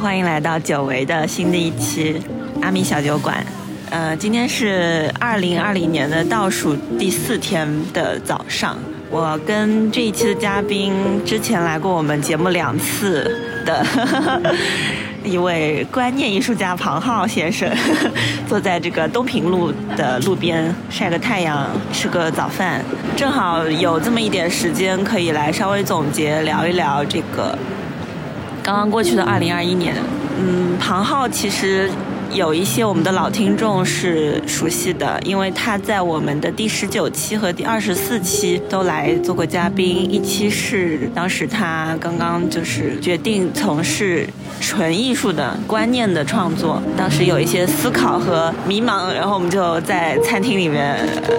欢迎来到久违的新的一期阿米小酒馆。呃，今天是二零二零年的倒数第四天的早上。我跟这一期的嘉宾之前来过我们节目两次的 一位观念艺术家庞浩先生，坐在这个东平路的路边晒个太阳，吃个早饭，正好有这么一点时间可以来稍微总结聊一聊这个。刚刚过去的二零二一年，嗯，庞浩其实有一些我们的老听众是熟悉的，因为他在我们的第十九期和第二十四期都来做过嘉宾。一期是当时他刚刚就是决定从事纯艺术的观念的创作，当时有一些思考和迷茫，然后我们就在餐厅里面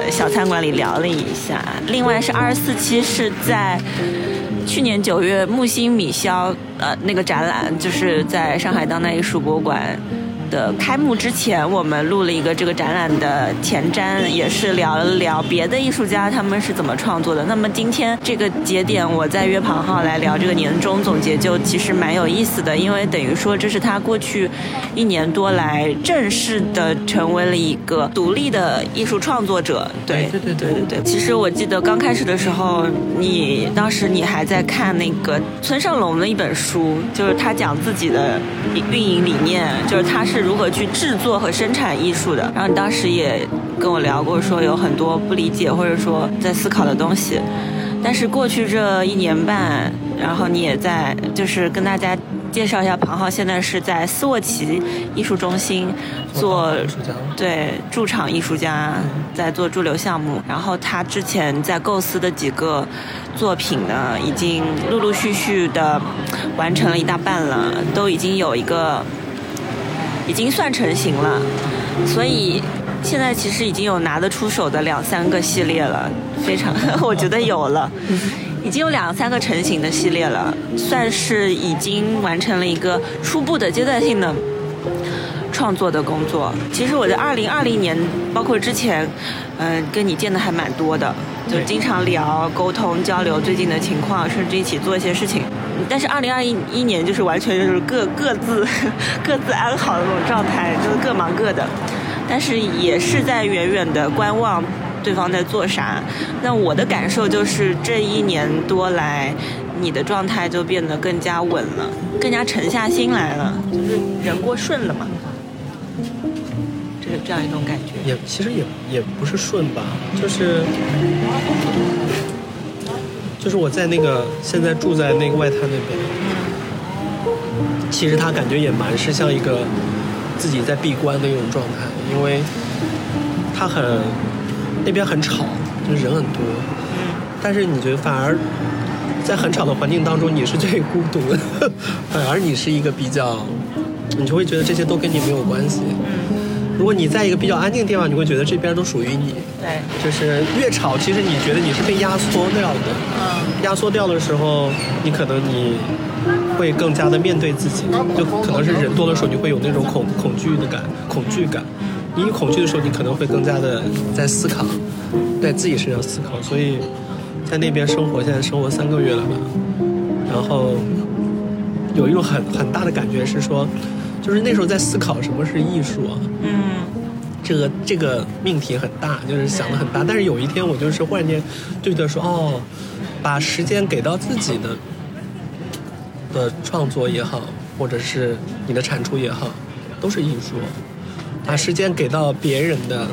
小餐馆里聊了一下。另外是二十四期是在。去年九月，木星米肖呃那个展览，就是在上海当代艺术博物馆。的开幕之前，我们录了一个这个展览的前瞻，也是聊了聊别的艺术家他们是怎么创作的。那么今天这个节点，我在约庞浩来聊这个年终总结，就其实蛮有意思的，因为等于说这是他过去一年多来正式的成为了一个独立的艺术创作者。对对对对对对。其实我记得刚开始的时候，你当时你还在看那个村上龙的一本书，就是他讲自己的运营理念，就是他是。如何去制作和生产艺术的？然后你当时也跟我聊过，说有很多不理解或者说在思考的东西。但是过去这一年半，然后你也在就是跟大家介绍一下，庞浩现在是在斯沃琪艺术中心做对驻场艺术家，在做驻留项目。然后他之前在构思的几个作品呢，已经陆陆续续的完成了一大半了，都已经有一个。已经算成型了，所以现在其实已经有拿得出手的两三个系列了，非常，我觉得有了，已经有两三个成型的系列了，算是已经完成了一个初步的阶段性的创作的工作。其实我在二零二零年，包括之前，嗯，跟你见的还蛮多的，就经常聊、沟通、交流最近的情况，甚至一起做一些事情。但是二零二一一年就是完全就是各各自 各自安好的那种状态，就是各忙各的，但是也是在远远的观望对方在做啥。那我的感受就是这一年多来，你的状态就变得更加稳了，更加沉下心来了，就是人过顺了嘛，这是这样一种感觉。也其实也也不是顺吧，就是。就是我在那个现在住在那个外滩那边，其实他感觉也蛮是像一个自己在闭关的一种状态，因为他很那边很吵，就是人很多，但是你觉得反而在很吵的环境当中你是最孤独的，反而你是一个比较，你就会觉得这些都跟你没有关系。如果你在一个比较安静的地方，你会觉得这边都属于你。对，就是越吵，其实你觉得你是被压缩掉的。嗯。压缩掉的时候，你可能你会更加的面对自己，就可能是人多的时候，你会有那种恐恐惧的感，恐惧感。你恐惧的时候，你可能会更加的在思考，在自己身上思考。所以在那边生活，现在生活三个月了吧，然后有一种很很大的感觉是说。就是那时候在思考什么是艺术啊，嗯，这个这个命题很大，就是想的很大。但是有一天我就是忽然间就觉得说，哦，把时间给到自己的的创作也好，或者是你的产出也好，都是艺术。把时间给到别人的，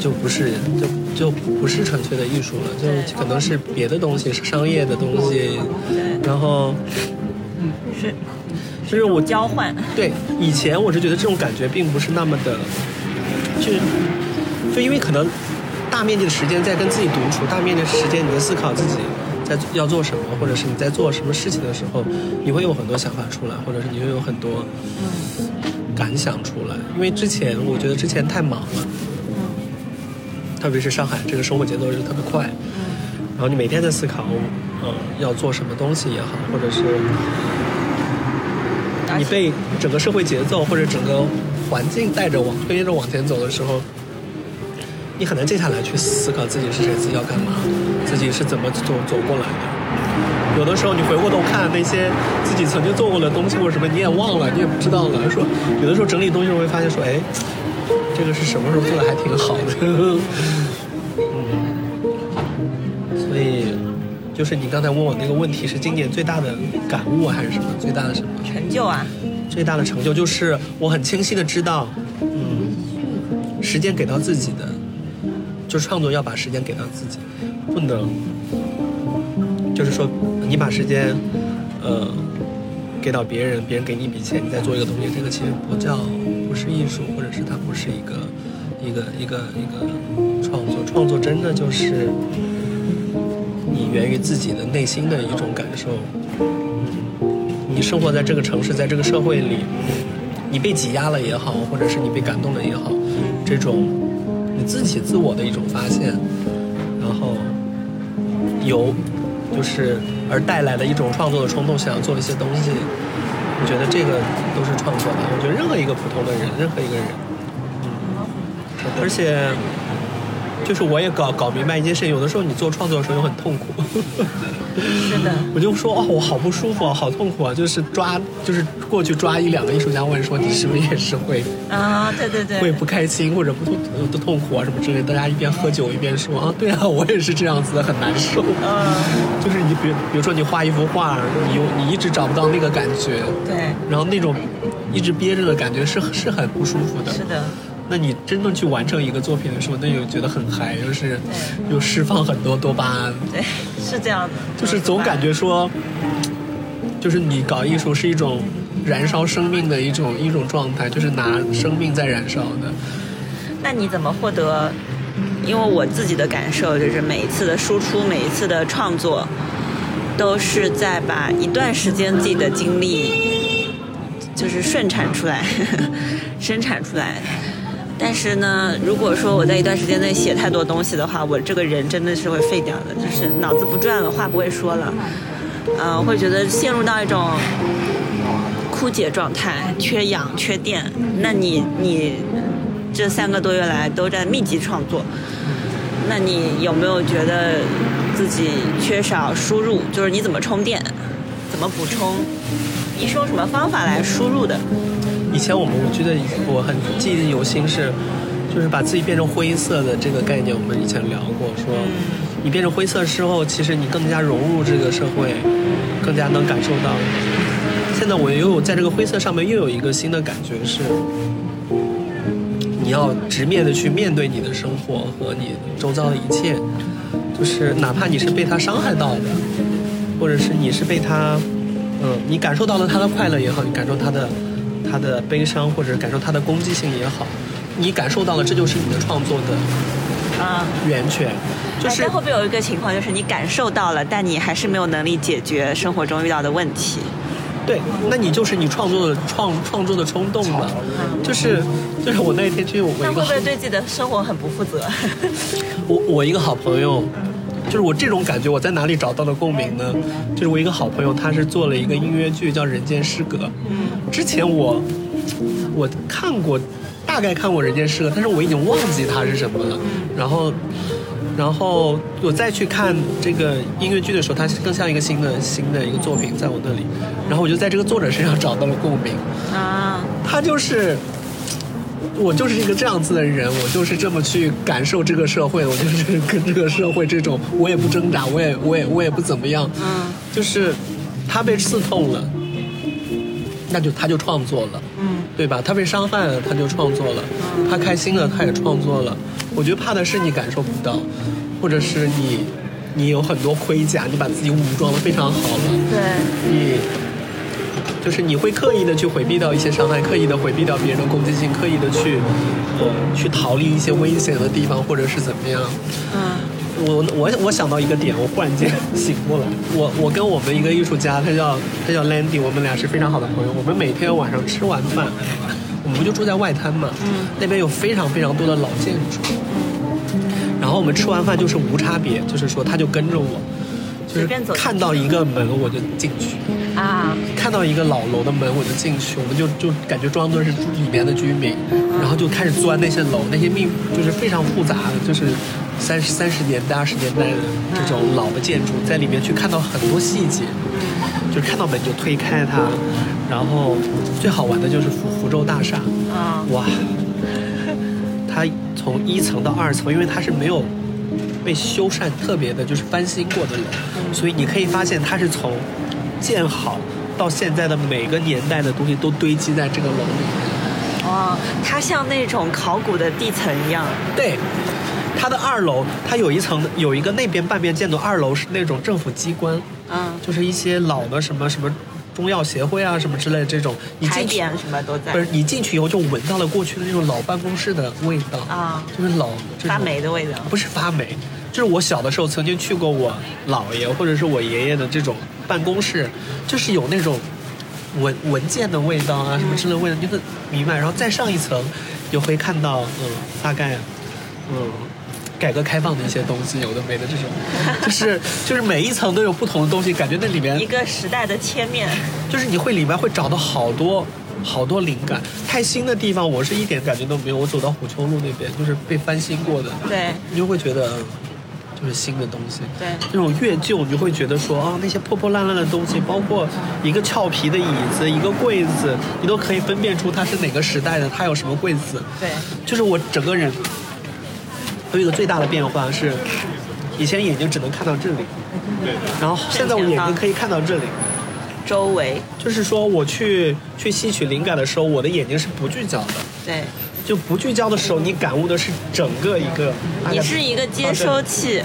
就不是就就不是纯粹的艺术了，就可能是别的东西，是商业的东西。然后，嗯，是。就是我交换，对以前我是觉得这种感觉并不是那么的，就就因为可能大面积的时间在跟自己独处，大面积的时间你在思考自己在要做什么，或者是你在做什么事情的时候，你会有很多想法出来，或者是你会有很多感想出来。因为之前我觉得之前太忙了，特别是上海这个生活节奏是特别快，然后你每天在思考，嗯，要做什么东西也好，或者是。你被整个社会节奏或者整个环境带着往推着往前走的时候，你很难静下来去思考自己是谁，自己要干嘛，自己是怎么走走过来的。有的时候你回过头看那些自己曾经做过的东西或者什么，你也忘了，你也不知道了。说有的时候整理东西会发现说，哎，这个是什么时候做的还挺好的。嗯，所以就是你刚才问我那个问题是今年最大的感悟还是什么？最大的什么？成就啊！最大的成就就是我很清晰的知道，嗯，时间给到自己的，就创作要把时间给到自己，不能，就是说你把时间，呃，给到别人，别人给你一笔钱，你再做一个东西，这个其实不叫不是艺术，或者是它不是一个一个一个一个创作，创作真的就是你源于自己的内心的一种感受。你生活在这个城市，在这个社会里，你被挤压了也好，或者是你被感动了也好，这种你自己自我的一种发现，然后由就是而带来的一种创作的冲动，想要做一些东西，我觉得这个都是创作吧。我觉得任何一个普通的人，任何一个人，嗯，而且。就是我也搞搞明白一件事，有的时候你做创作的时候又很痛苦。是的。我就说哦，我好不舒服啊，好痛苦啊！就是抓，就是过去抓一两个艺术家，问说你是不是也是会啊？对对对。会不开心或者不痛都痛苦啊什么之类，大家一边喝酒一边说啊，对啊，我也是这样子的，很难受。嗯。就是你比比如说你画一幅画，你你一直找不到那个感觉。对。然后那种一直憋着的感觉是是很不舒服的。是的。那你真正去完成一个作品的时候，那又觉得很嗨，就是又释放很多多巴胺。对，是这样的。就是总感觉说，就是你搞艺术是一种燃烧生命的一种一种状态，就是拿生命在燃烧的。那你怎么获得？因为我自己的感受就是，每一次的输出，每一次的创作，都是在把一段时间自己的经历，就是顺产出来，生产出来。但是呢，如果说我在一段时间内写太多东西的话，我这个人真的是会废掉的，就是脑子不转了，话不会说了，嗯，会觉得陷入到一种枯竭状态，缺氧、缺电。那你你这三个多月来都在密集创作，那你有没有觉得自己缺少输入？就是你怎么充电，怎么补充？你是用什么方法来输入的？以前我们我觉得我很记忆犹新是，就是把自己变成灰色的这个概念，我们以前聊过，说你变成灰色之后，其实你更加融入这个社会，更加能感受到。现在我又在这个灰色上面又有一个新的感觉是，你要直面的去面对你的生活和你周遭的一切，就是哪怕你是被他伤害到的，或者是你是被他，嗯，你感受到了他的快乐也好，你感受他的。他的悲伤，或者感受他的攻击性也好，你感受到了，这就是你的创作的啊源泉。就是会不会有一个情况，就是你感受到了，但你还是没有能力解决生活中遇到的问题？对，那你就是你创作的创创作的冲动嘛？就是就是我那一天去，我那会不会对自己的生活很不负责？我我一个好朋友。就是我这种感觉，我在哪里找到的共鸣呢？就是我一个好朋友，他是做了一个音乐剧叫《人间失格》。嗯。之前我我看过，大概看过《人间失格》，但是我已经忘记它是什么了。然后，然后我再去看这个音乐剧的时候，它更像一个新的新的一个作品在我那里。然后我就在这个作者身上找到了共鸣。啊。他就是。我就是一个这样子的人，我就是这么去感受这个社会，我就是 跟这个社会这种，我也不挣扎，我也我也我也不怎么样，嗯，就是他被刺痛了，那就他就创作了，嗯，对吧？他被伤害了，他就创作了，他开心了，他也创作了。我觉得怕的是你感受不到，或者是你你有很多盔甲，你把自己武装的非常好了，对，你。就是你会刻意的去回避掉一些伤害，刻意的回避掉别人的攻击性，刻意的去，去逃离一些危险的地方，或者是怎么样。嗯，我我我想到一个点，我忽然间 醒过来。我我跟我们一个艺术家，他叫他叫 Landy，我们俩是非常好的朋友。我们每天晚上吃完饭，我们不就住在外滩嘛？嗯，那边有非常非常多的老建筑。然后我们吃完饭就是无差别，就是说他就跟着我。就是看到一个门我就进去啊，看到一个老楼的门我就进去，我们就就感觉装作是里面的居民，然后就开始钻那些楼，那些密就是非常复杂的，就是三十三十年代、二十年代的这种老的建筑，在里面去看到很多细节，就看到门就推开它，然后最好玩的就是福福州大厦，啊，哇，它从一层到二层，因为它是没有被修缮特别的，就是翻新过的楼，所以你可以发现它是从建好到现在的每个年代的东西都堆积在这个楼里。面。哦，它像那种考古的地层一样，对，它的二楼，它有一层有一个那边半边建筑，二楼是那种政府机关，嗯，就是一些老的什么什么中药协会啊什么之类的这种，你牌进去匾什么都在。不，是你进去以后就闻到了过去的那种老办公室的味道。啊，就是老发霉的味道。不是发霉，就是我小的时候曾经去过我姥爷或者是我爷爷的这种办公室，就是有那种文文件的味道啊，什么之类的味道，就会弥漫。然后再上一层，也会看到嗯，大概嗯。改革开放的一些东西，有的没的这种，就是就是每一层都有不同的东西，感觉那里面一个时代的切面，就是你会里面会找到好多好多灵感。太新的地方，我是一点感觉都没有。我走到虎丘路那边，就是被翻新过的，对你就会觉得嗯就是新的东西。对那种越旧，你就会觉得说啊，那些破破烂烂的东西，包括一个俏皮的椅子、一个柜子，你都可以分辨出它是哪个时代的，它有什么柜子。对，就是我整个人有一个最大的变化是，以前眼睛只能看到这里，对然后现在我眼睛可以看到这里。周围，就是说，我去去吸取灵感的时候，我的眼睛是不聚焦的。对，就不聚焦的时候，你感悟的是整个一个。你是一个接收器，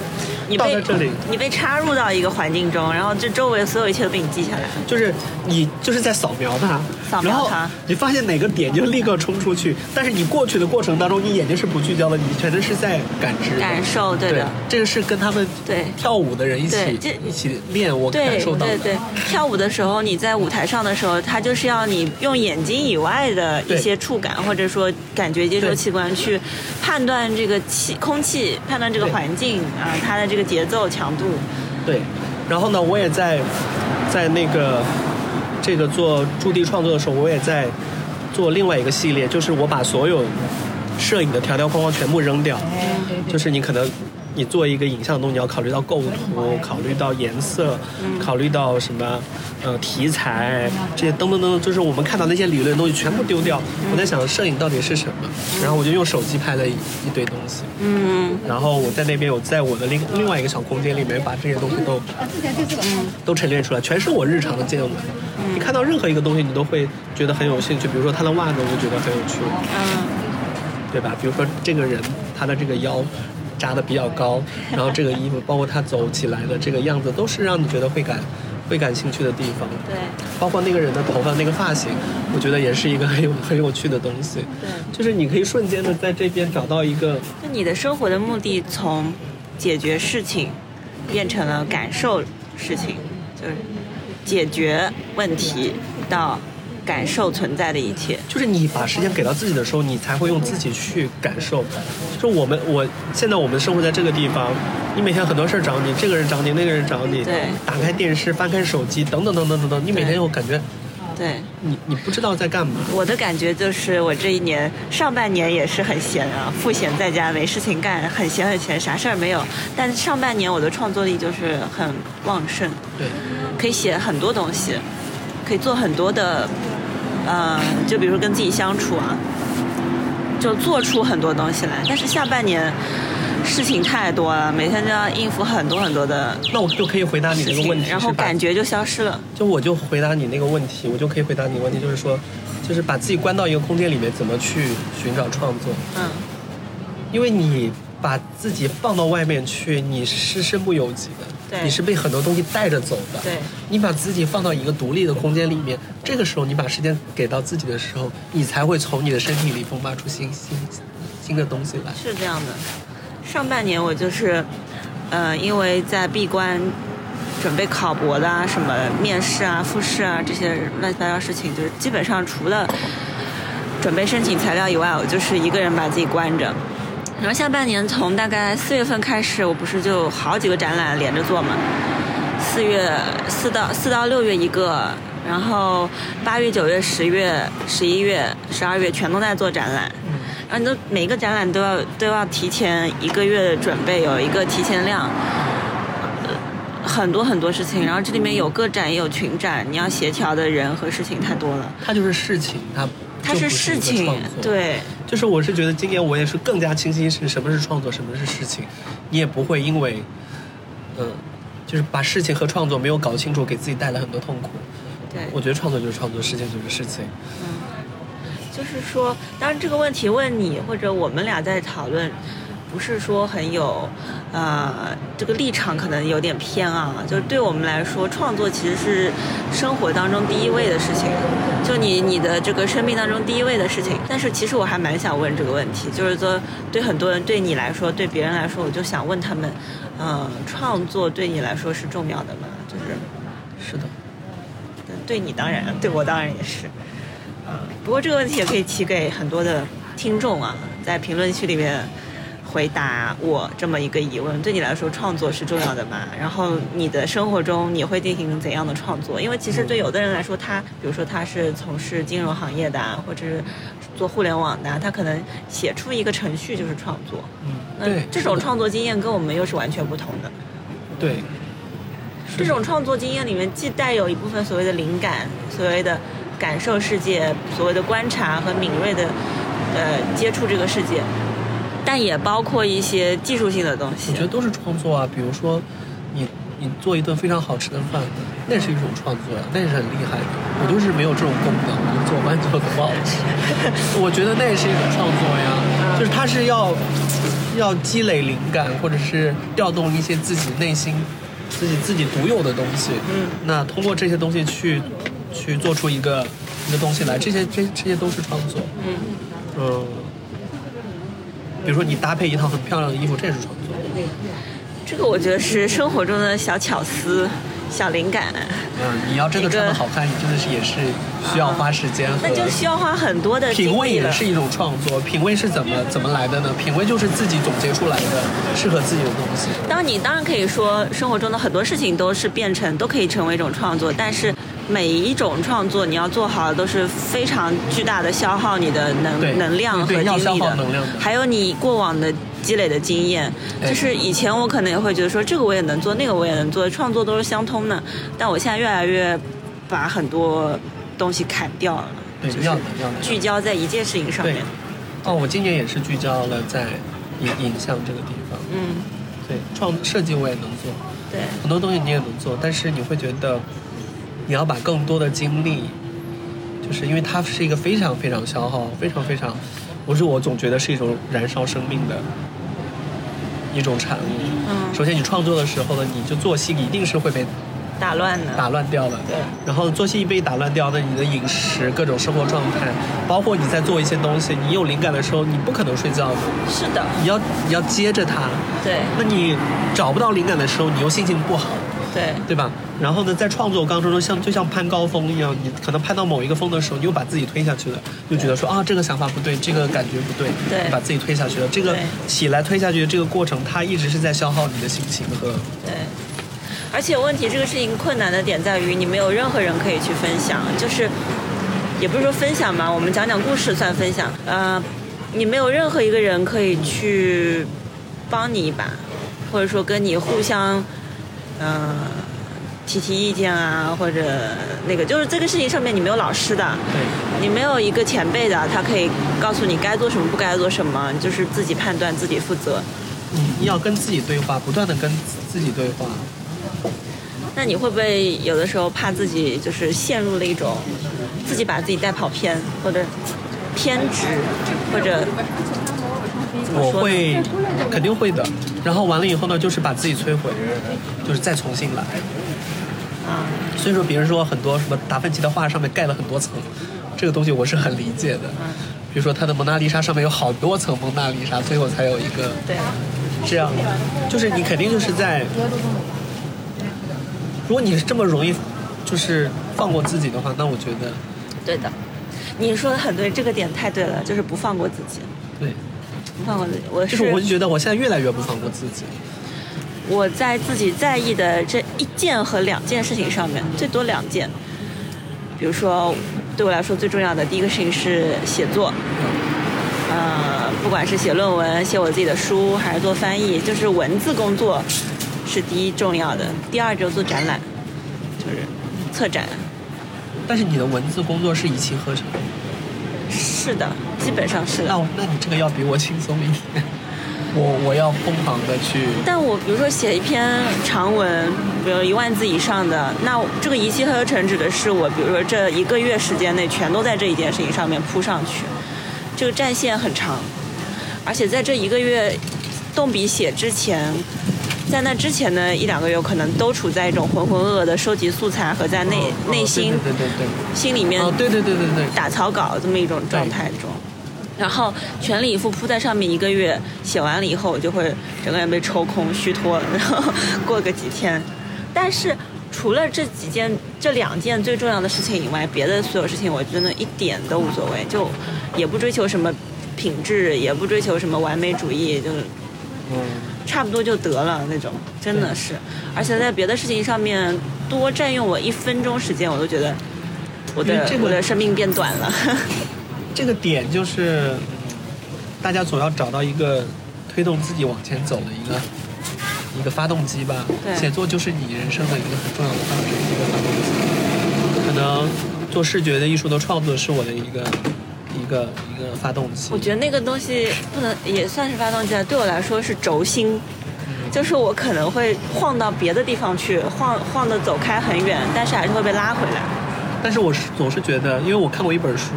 你被这里你被插入到一个环境中，然后这周围所有一切都被你记下来。就是你就是在扫描它，扫描它你发现哪个点就立刻冲出去，但是你过去的过程当中，你眼睛是不聚焦的，你全都是在感知、感受对的这个是跟他们对跳舞的人一起一起练，我感对受到的。对对，跳舞的时候，你在舞台上的时候，它就是要你用眼睛以外的一些触感或者说感觉接收器官去判断这个气空气，判断这个环境啊、它的这个节奏强度。对，然后呢，我也在在那个这个做驻地创作的时候，我也在做另外一个系列，就是我把所有摄影的条条框框全部扔掉，就是你可能。你做一个影像的东西，你要考虑到构图，考虑到颜色，考虑到什么，呃，题材这些等等等等，就是我们看到那些理论的东西全部丢掉。我在想，摄影到底是什么？然后我就用手机拍了一一堆东西。嗯，然后我在那边，有在我的另另外一个小空间里面，把这些东西都都陈列出来，全是我日常的见闻。你看到任何一个东西，你都会觉得很有兴趣。比如说他的袜子，我就觉得很有趣，嗯，对吧？比如说这个人他的这个腰扎的比较高，然后这个衣服，包括他走起来的这个样子，都是让你觉得会感会感兴趣的地方。对包括那个人的头发那个发型，我觉得也是一个很有 很有趣的东西。对。就是你可以瞬间的在这边找到一个就你的生活的目的从解决事情变成了感受事情，就是解决问题到感受存在的一切。就是你把时间给到自己的时候，你才会用自己去感受。就是我们，我现在我们生活在这个地方，你每天很多事儿找你，这个人找你，那个人找你，对打开电视，翻开手机，等等等等等等，你每天又感觉，对，你你不知道在干嘛。我的感觉就是我这一年上半年也是很闲啊，赋闲在家没事情干，很闲很闲，啥事儿没有。但上半年我的创作力就是很旺盛，对，可以写很多东西，可以做很多的，呃，就比如说跟自己相处啊，就做出很多东西来。但是下半年事情太多了，每天都要应付很多很多的那我就可以回答你事情那个问题，，然后感觉就消失了。就我就回答你那个问题，我就可以回答你问题，就是说，就是把自己关到一个空间里面，怎么去寻找创作？嗯，因为你把自己放到外面去，你是身不由己的，对你是被很多东西带着走的。对，你把自己放到一个独立的空间里面，这个时候你把时间给到自己的时候，你才会从你的身体里迸发出新新新的东西来。是这样的。上半年我就是，呃，因为在闭关准备考博的啊，什么面试啊、复试啊这些乱七八糟事情，就是基本上除了准备申请材料以外，我就是一个人把自己关着。然后下半年从大概四月份开始，我不是就好几个展览连着做嘛，四月四到四到六月一个，然后八月、九月、十月、十一月、十二月全都在做展览。然后你都每个展览都要都要提前一个月准备，有一个提前量，很多很多事情。然后这里面有个展也有群展，你要协调的人和事情太多了。它就是事情，它它就是事情，对，就是我是觉得今年我也是更加清晰是什么是创作，什么是事情，你也不会因为，嗯，就是把事情和创作没有搞清楚，给自己带来很多痛苦。对，我觉得创作就是创作，事情就是事情。嗯就是说，当然这个问题问你或者我们俩在讨论，不是说很有，呃，这个立场可能有点偏啊。就是对我们来说，创作其实是生活当中第一位的事情，就你你的这个生命当中第一位的事情。但是其实我还蛮想问这个问题，就是说对很多人，对你来说，对别人来说，我就想问他们，嗯、创作对你来说是重要的吗？就是是的，对你当然，对我当然也是。嗯，不过这个问题也可以提给很多的听众啊，在评论区里面回答我这么一个疑问：对你来说，创作是重要的吗？然后你的生活中你会进行怎样的创作？因为其实对有的人来说，他比如说他是从事金融行业的啊，或者是做互联网的啊，他可能写出一个程序就是创作。嗯，那对，这种创作经验跟我们又是完全不同的。对，这种创作经验里面，既带有一部分所谓的灵感，所谓的感受世界，所谓的观察和敏锐的，呃，接触这个世界，但也包括一些技术性的东西我觉。得都是创作啊。比如说，你你做一顿非常好吃的饭，那是一种创作呀、那是很厉害的。我就是没有这种功能，我就做饭做的不好吃。我觉得那也是一种创作呀，就是它是要要积累灵感，或者是调动一些自己内心自己自己独有的东西。嗯，那通过这些东西去去做出一个一个东西来，这些这这些都是创作。嗯，嗯，比如说你搭配一套很漂亮的衣服，这也是创作。这个我觉得是生活中的小巧思、小灵感，嗯，你要真的穿的好看，你真的是也是需要花时间和那就需要花很多的品味。也是一种创作。品味是怎么怎么来的呢？品味就是自己总结出来的适合自己的东西。当你当然可以说，生活中的很多事情都是变成，都可以成为一种创作，但是每一种创作你要做好，都是非常巨大的消耗你的能能量和精力的耗能量的，还有你过往的积累的经验。哎就是以前我可能也会觉得说，这个我也能做，那个我也能做，创作都是相通的，但我现在越来越把很多东西砍掉了，就是对要的要的聚焦在一件事情上对面。，哦，我今年也是聚焦了在影影像这个地方。嗯，对，创设计我也能做，对。很多东西你也能做，但是你会觉得你要把更多的精力，就是因为它是一个非常非常消耗、非常非常，不是我总觉得是一种燃烧生命的一种产物。嗯首先你创作的时候呢，你就作息一定是会被打乱的。打乱掉的。对然后作息一被打乱掉，那你的饮食、各种生活状态，包括你在做一些东西，你有灵感的时候，你不可能睡觉的，是的，你要你要接着它。对那你找不到灵感的时候，你又心情不好，对对吧？然后呢，在创作当中，像就像攀高峰一样，你可能攀到某一个峰的时候，你又把自己推下去了，就觉得说啊，这个想法不对，这个感觉不对，对你把自己推下去了。这个起来推下去的这个过程，它一直是在消耗你的心情和对。而且问题，这个事情困难的点在于，你没有任何人可以去分享，就是也不是说分享嘛，我们讲讲故事算分享。呃，你没有任何一个人可以去帮你一把，或者说跟你互相，呃，提提意见啊，或者那个，就是这个事情上面你没有老师的，对。你没有一个前辈的，他可以告诉你该做什么，不该做什么，就是自己判断，自己负责。你要跟自己对话，不断的跟自己对话。那你会不会有的时候怕自己就是陷入了一种自己把自己带跑偏，或者偏执，或者我会，肯定会的。然后完了以后呢，就是把自己摧毁，就是再重新来。啊？所以说，别人说很多什么达芬奇的画上面盖了很多层，这个东西我是很理解的。比如说他的蒙娜丽莎上面有好多层蒙娜丽莎，所以我才有一个对，这样，就是你肯定就是在，如果你是这么容易，就是放过自己的话，那我觉得对的。你说的很对，这个点太对了，就是不放过自己，对，不放过自己。我就是我就觉得我现在越来越不放过自己。我在自己在意的这一件和两件事情上面，最多两件。比如说，对我来说最重要的第一个事情是写作，呃，不管是写论文、写我自己的书，还是做翻译，就是文字工作是第一重要的，第二就是做展览，就是策展。但是你的文字工作是一气呵成，是的，基本上是的。那我那你这个要比我轻松一点，我我要疯狂的去。但我比如说写一篇长文，比如一万字以上的，那这个一气呵成指的是我，比如说这一个月时间内全都在这一件事情上面扑上去，这个战线很长，而且在这一个月动笔写之前。在那之前的一两个月，可能都处在一种浑浑噩噩的收集素材和在内内心对对对心里面对对对对对。打草稿这么一种状态中，然后全力以赴扑在上面一个月，写完了以后，我就会整个人被抽空虚脱，然后 过个几天。但是除了这几件、这两件最重要的事情以外，别的所有事情我真的一点都无所谓，就也不追求什么品质，也不追求什么完美主义，就嗯。差不多就得了那种，真的是，而且在别的事情上面多占用我一分钟时间，我都觉得我的这我的生命变短了。这个点就是，大家总要找到一个推动自己往前走的一个一个发动机吧。写作就是你人生的一个很重要的一个发动机。可能做视觉的艺术的创作是我的一个。一个一个发动机，我觉得那个东西不能也算是发动机了。对我来说是轴心，就是我可能会晃到别的地方去，晃晃的走开很远，但是还是会被拉回来。但是我是总是觉得，因为我看过一本书，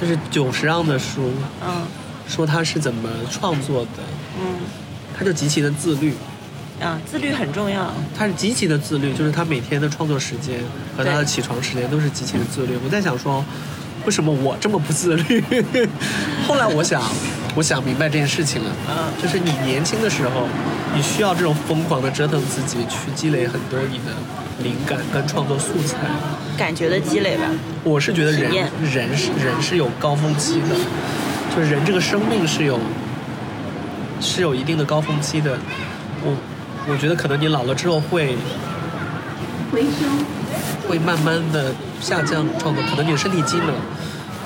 就是久石让的书，嗯，说他是怎么创作的，嗯，他就极其的自律，啊，自律很重要。他是极其的自律，就是他每天的创作时间和他的起床时间都是极其的自律。我在想说。为什么我这么不自律？后来我想，我想明白这件事情了。嗯，就是你年轻的时候，你需要这种疯狂的折腾自己，去积累很多你的灵感跟创作素材。感觉的积累吧。我是觉得人人是人是有高峰期的，就是人这个生命是有是有一定的高峰期的。我我觉得可能你老了之后会回收。会慢慢的下降创作，可能你的身体机能，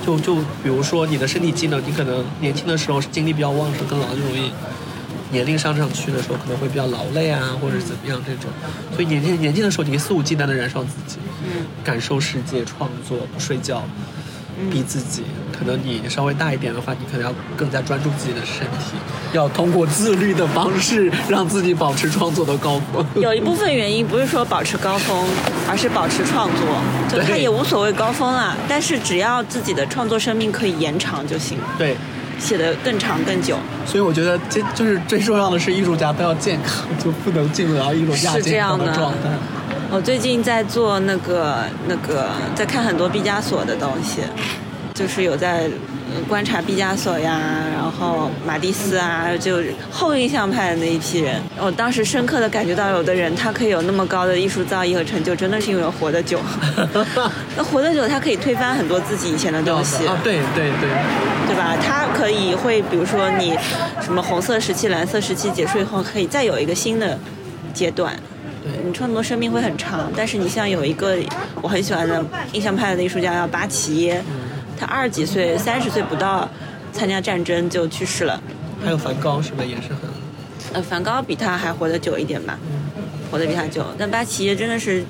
就就比如说你的身体机能，你可能年轻的时候精力比较旺盛，更老就容易年龄上上去的时候可能会比较劳累啊，或者怎么样这种。所以年轻年轻的时候，你可以肆无忌惮的燃烧自己，感受世界，创作，不睡觉。逼自己，可能你稍微大一点的话，你可能要更加专注自己的身体，要通过自律的方式让自己保持创作的高峰。有一部分原因不是说保持高峰，而是保持创作，就他也无所谓高峰了，但是只要自己的创作生命可以延长就行。对，写的更长更久。所以我觉得这就是最重要的是艺术家都要健康，就不能进入到一种亚健康的状态。我最近在做那个那个，在看很多毕加索的东西，就是有在观察毕加索呀，然后马蒂斯啊，就后印象派的那一批人。我当时深刻的感觉到，有的人他可以有那么高的艺术造诣和成就，真的是因为活得久。那活得久，他可以推翻很多自己以前的东西。啊，对对对，对吧？他可以会，比如说你什么红色时期、蓝色时期结束以后，可以再有一个新的阶段。你创作生命会很长，但是你像有一个我很喜欢的印象派的艺术家叫巴奇耶，他二十几岁，三十岁不到，参加战争就去世了。还有梵高是不是也是很？呃，梵高比他还活得久一点吧，活得比他久。但巴奇耶真的是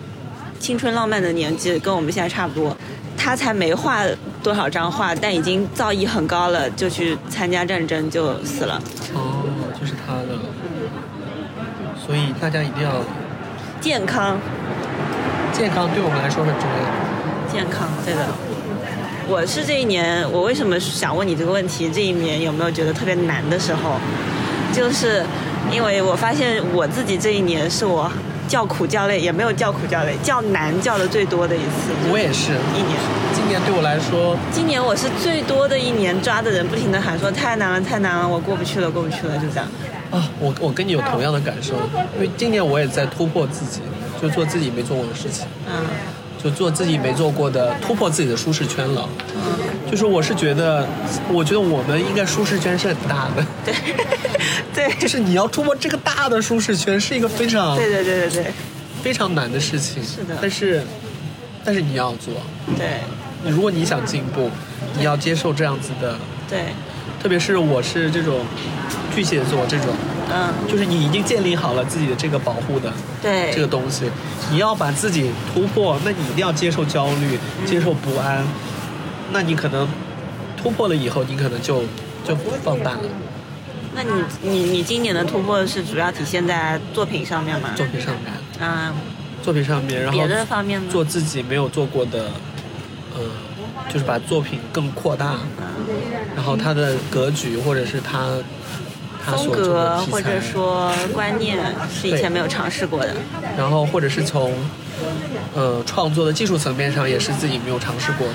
青春浪漫的年纪，跟我们现在差不多。他才没画多少张画，但已经造诣很高了，就去参加战争就死了。哦，就是他的。所以大家一定要。健康，健康对我们来说很重要。健康，对的。我是这一年，我为什么想问你这个问题？这一年有没有觉得特别难的时候？就是因为我发现我自己这一年是我叫苦叫累，也没有叫苦叫累，叫难叫的最多的一次。我也是一年。今年对我来说，今年我是最多的一年，抓的人不停的喊说太难了，太难了，我过不去了，过不去了，就这样。啊，我我跟你有同样的感受，因为今年我也在突破自己，就做自己没做过的事情，嗯，就做自己没做过的，突破自己的舒适圈了。嗯，就是我是觉得，我觉得我们应该舒适圈是很大的。对，对，就是你要突破这个大的舒适圈，是一个非常对对对对对非常难的事情。是的，但是但是你要做。对，如果你想进步，你要接受这样子的。对，特别是我是这种巨蟹座这种，嗯，就是你已经建立好了自己的这个保护的对，这个东西，你要把自己突破，那你一定要接受焦虑，接受不安，那你可能突破了以后，你可能就就放大了那你你你今年的突破是主要体现在作品上面吗？作品上面，嗯，作品上面，然后别的方面呢？做自己没有做过的，呃，就是把作品更扩大，嗯然后他的格局或者是他他风格或者说观念是以前没有尝试过的。然后或者是从呃创作的技术层面上也是自己没有尝试过的。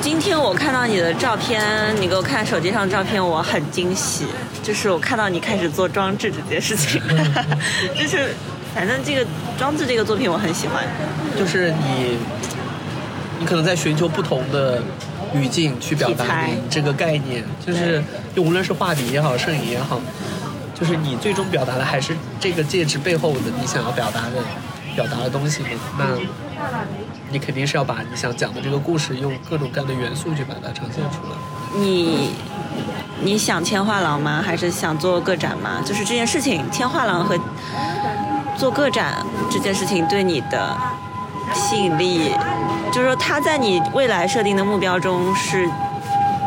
今天我看到你的照片，你给我看手机上的照片，我很惊喜。就是我看到你开始做装置这件事情，就是反正这个装置这个作品我很喜欢。就是你，你可能在寻求不同的语境去表达你这个概念，就是就无论是画笔也好，摄影也好，就是你最终表达的还是这个戒指背后的你想要表达的表达的东西嘛。那你肯定是要把你想讲的这个故事用各种各样的元素去把它呈现出来。你你想签画廊吗？还是想做个展吗？就是这件事情，签画廊和做个展这件事情对你的吸引力，就是说它在你未来设定的目标中是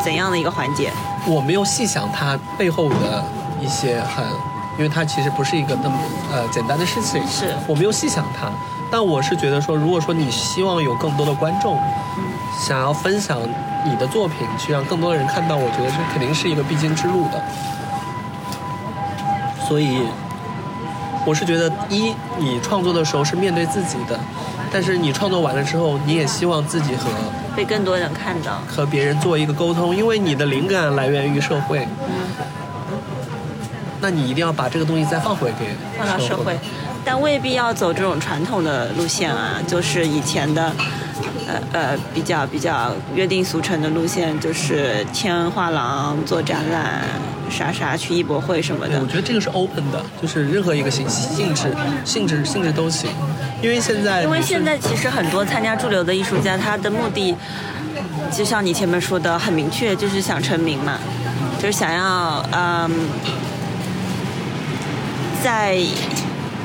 怎样的一个环节？我没有细想它背后的一些很，因为它其实不是一个那么呃简单的事情，是我没有细想它。但我是觉得说，如果说你希望有更多的观众，想要分享你的作品，去让更多的人看到，我觉得这肯定是一个必经之路的。所以，我是觉得，一你创作的时候是面对自己的，但是你创作完了之后，你也希望自己和被更多人看到。和别人做一个沟通，因为你的灵感来源于社会，那你一定要把这个东西再放回给放到社会，但未必要走这种传统的路线啊，就是以前的，呃呃比较比较约定俗成的路线，就是签画廊、做展览、啥啥去艺博会什么，的。我。觉得这个是 open 的，就是任何一个形性质、性质、性质都行，因为现在因为现在其实很多参加驻留的艺术家，他的目的，就像你前面说的很明确，就是想成名嘛，就是想要嗯，在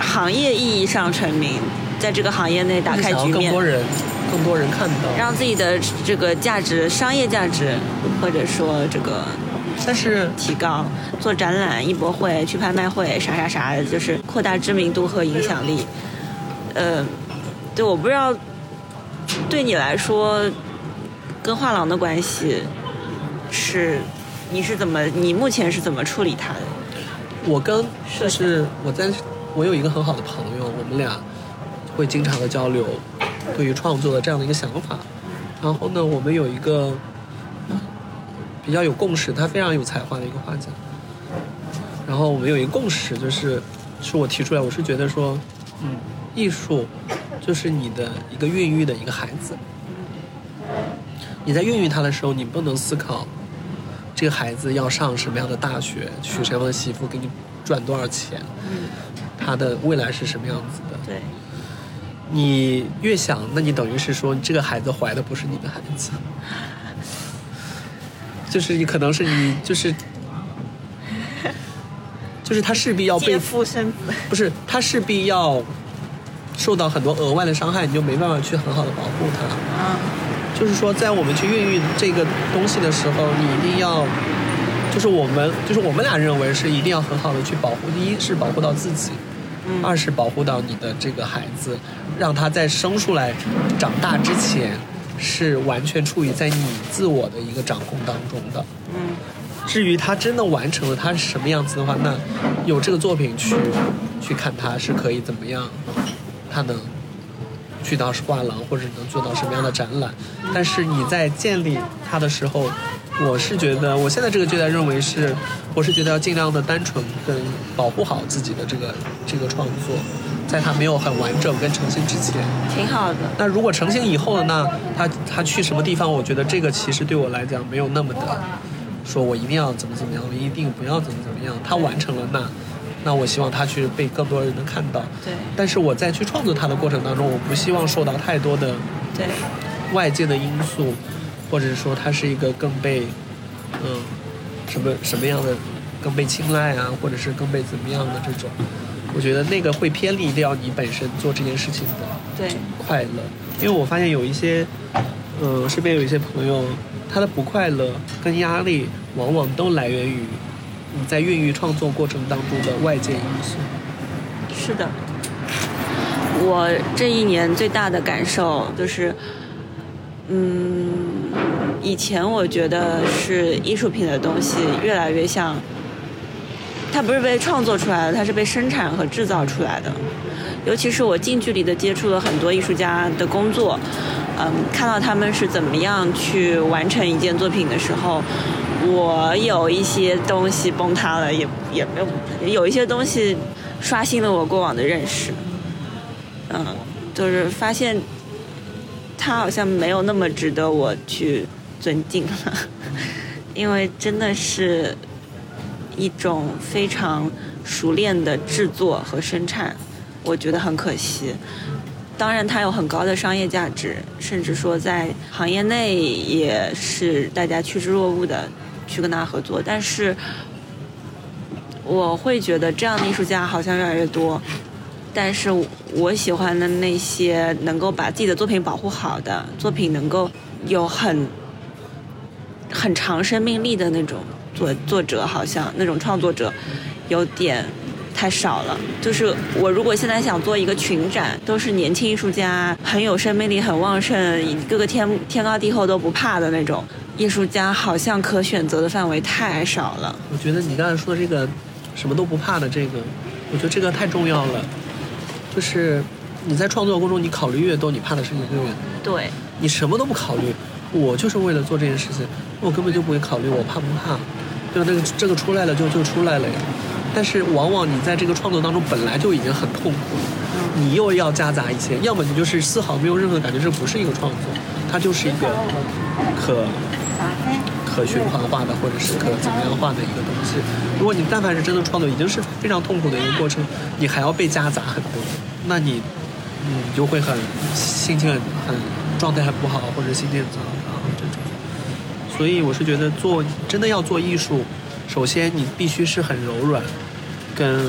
行业意义上成名，在这个行业内打开局面更多。人、更多人看到。让自己的这个价值、商业价值，或者说这个但是提高，做展览、艺博会、去拍卖会，啥啥啥的，就是扩大知名度和影响力。呃，对，我不知道对你来说，跟画廊的关系是你是怎么，你目前是怎么处理它的？我跟就是我在我有一个很好的朋友，我们俩会经常的交流对于创作的这样的一个想法。然后呢，我们有一个比较有共识，他非常有才华的一个画家。然后我们有一个共识，就是是我提出来，我是觉得说，嗯，艺术就是你的一个孕育的一个孩子。你在孕育他的时候，你不能思考这个孩子要上什么样的大学，娶什么样的媳妇，给你赚多少钱，嗯，他的未来是什么样子的。对，你越想，那你等于是说，这个孩子怀的不是你的孩子，就是你可能是你就是。就是他势必要被。不是，他势必要受到很多额外的伤害，你就没办法去很好的保护他。嗯，就是说，在我们去孕育这个东西的时候，你一定要，就是我们，就是我们俩认为是一定要很好的去保护。第一是保护到自己，嗯二是保护到你的这个孩子，让他在生出来、长大之前是完全处于在你自我的一个掌控当中的。嗯，至于他真的完成了他是什么样子的话，那有这个作品去去看他是可以怎么样，他能去到画廊或者能做到什么样的展览。但是你在建立它的时候，我是觉得我现在这个阶段认为是，我是觉得要尽量的单纯跟保护好自己的这个这个创作，在它没有很完整跟成型之前。挺好的。那如果成型以后呢？那他他去什么地方？我觉得这个其实对我来讲没有那么的，说我一定要怎么怎么样，我一定不要怎么怎么样。他完成了那，那我希望他去被更多人能看到。对但是我在去创作它的过程当中，我不希望受到太多的对，外界的因素，或者说它是一个更被嗯什么什么样的更被青睐啊，或者是更被怎么样的这种，我觉得那个会偏离掉你本身做这件事情的对快乐。因为我发现有一些，呃，身边有一些朋友，他的不快乐跟压力，往往都来源于在孕育创作过程当中的外界因素。是的，我这一年最大的感受就是，嗯，以前我觉得是艺术品的东西越来越像，它不是被创作出来的，它是被生产和制造出来的。尤其是我近距离的接触了很多艺术家的工作，嗯，看到他们是怎么样去完成一件作品的时候，我有一些东西崩塌了，也也没有，有一些东西刷新了我过往的认识。嗯，就是发现他好像没有那么值得我去尊敬了，因为真的是一种非常熟练的制作和生产，我觉得很可惜。当然，它有很高的商业价值，甚至说在行业内也是大家趋之若鹜的去跟他合作。但是，我会觉得这样的艺术家好像越来越多。但是我喜欢的那些能够把自己的作品保护好的作品，能够有很很长生命力的那种作作者，好像那种创作者有点太少了。就是我如果现在想做一个群展，都是年轻艺术家，很有生命力、很旺盛，各个天天高地厚都不怕的那种艺术家，好像可选择的范围太少了。我觉得你刚才说的这个什么都不怕的这个，我觉得这个太重要了。就是你在创作过程中，你考虑越多，你怕的事情就越多。对，你什么都不考虑，我就是为了做这件事情，我根本就不会考虑我怕不怕，对吧？那个这个出来了就就出来了呀。但是往往你在这个创作当中本来就已经很痛苦了，你又要夹杂一些，要么你就是丝毫没有任何感觉，这不是一个创作，它就是一个可可循环化的或者是可怎么样化的一个东西。如果你但凡是真的创作，已经是非常痛苦的一个过程，你还要被夹杂很多，那你嗯你就会很心情很很状态很不好，或者心情很糟糕这种。所以我是觉得做真的要做艺术，首先你必须是很柔软跟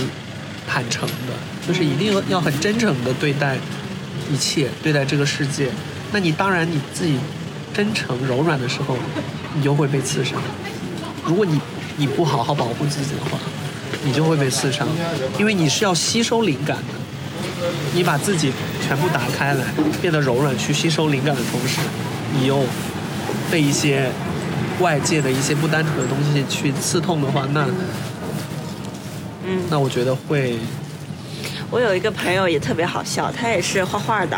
坦诚的，就是一定要很真诚的对待一切，对待这个世界。那你当然你自己真诚柔软的时候，你就会被刺伤。如果你你不好好保护自己的话，你就会被刺伤，因为你是要吸收灵感的。你把自己全部打开来，变得柔软，去吸收灵感的同时，你又被一些外界的一些不单纯的东西去刺痛的话，那。那我觉得会我有一个朋友也特别好笑，他也是画画的，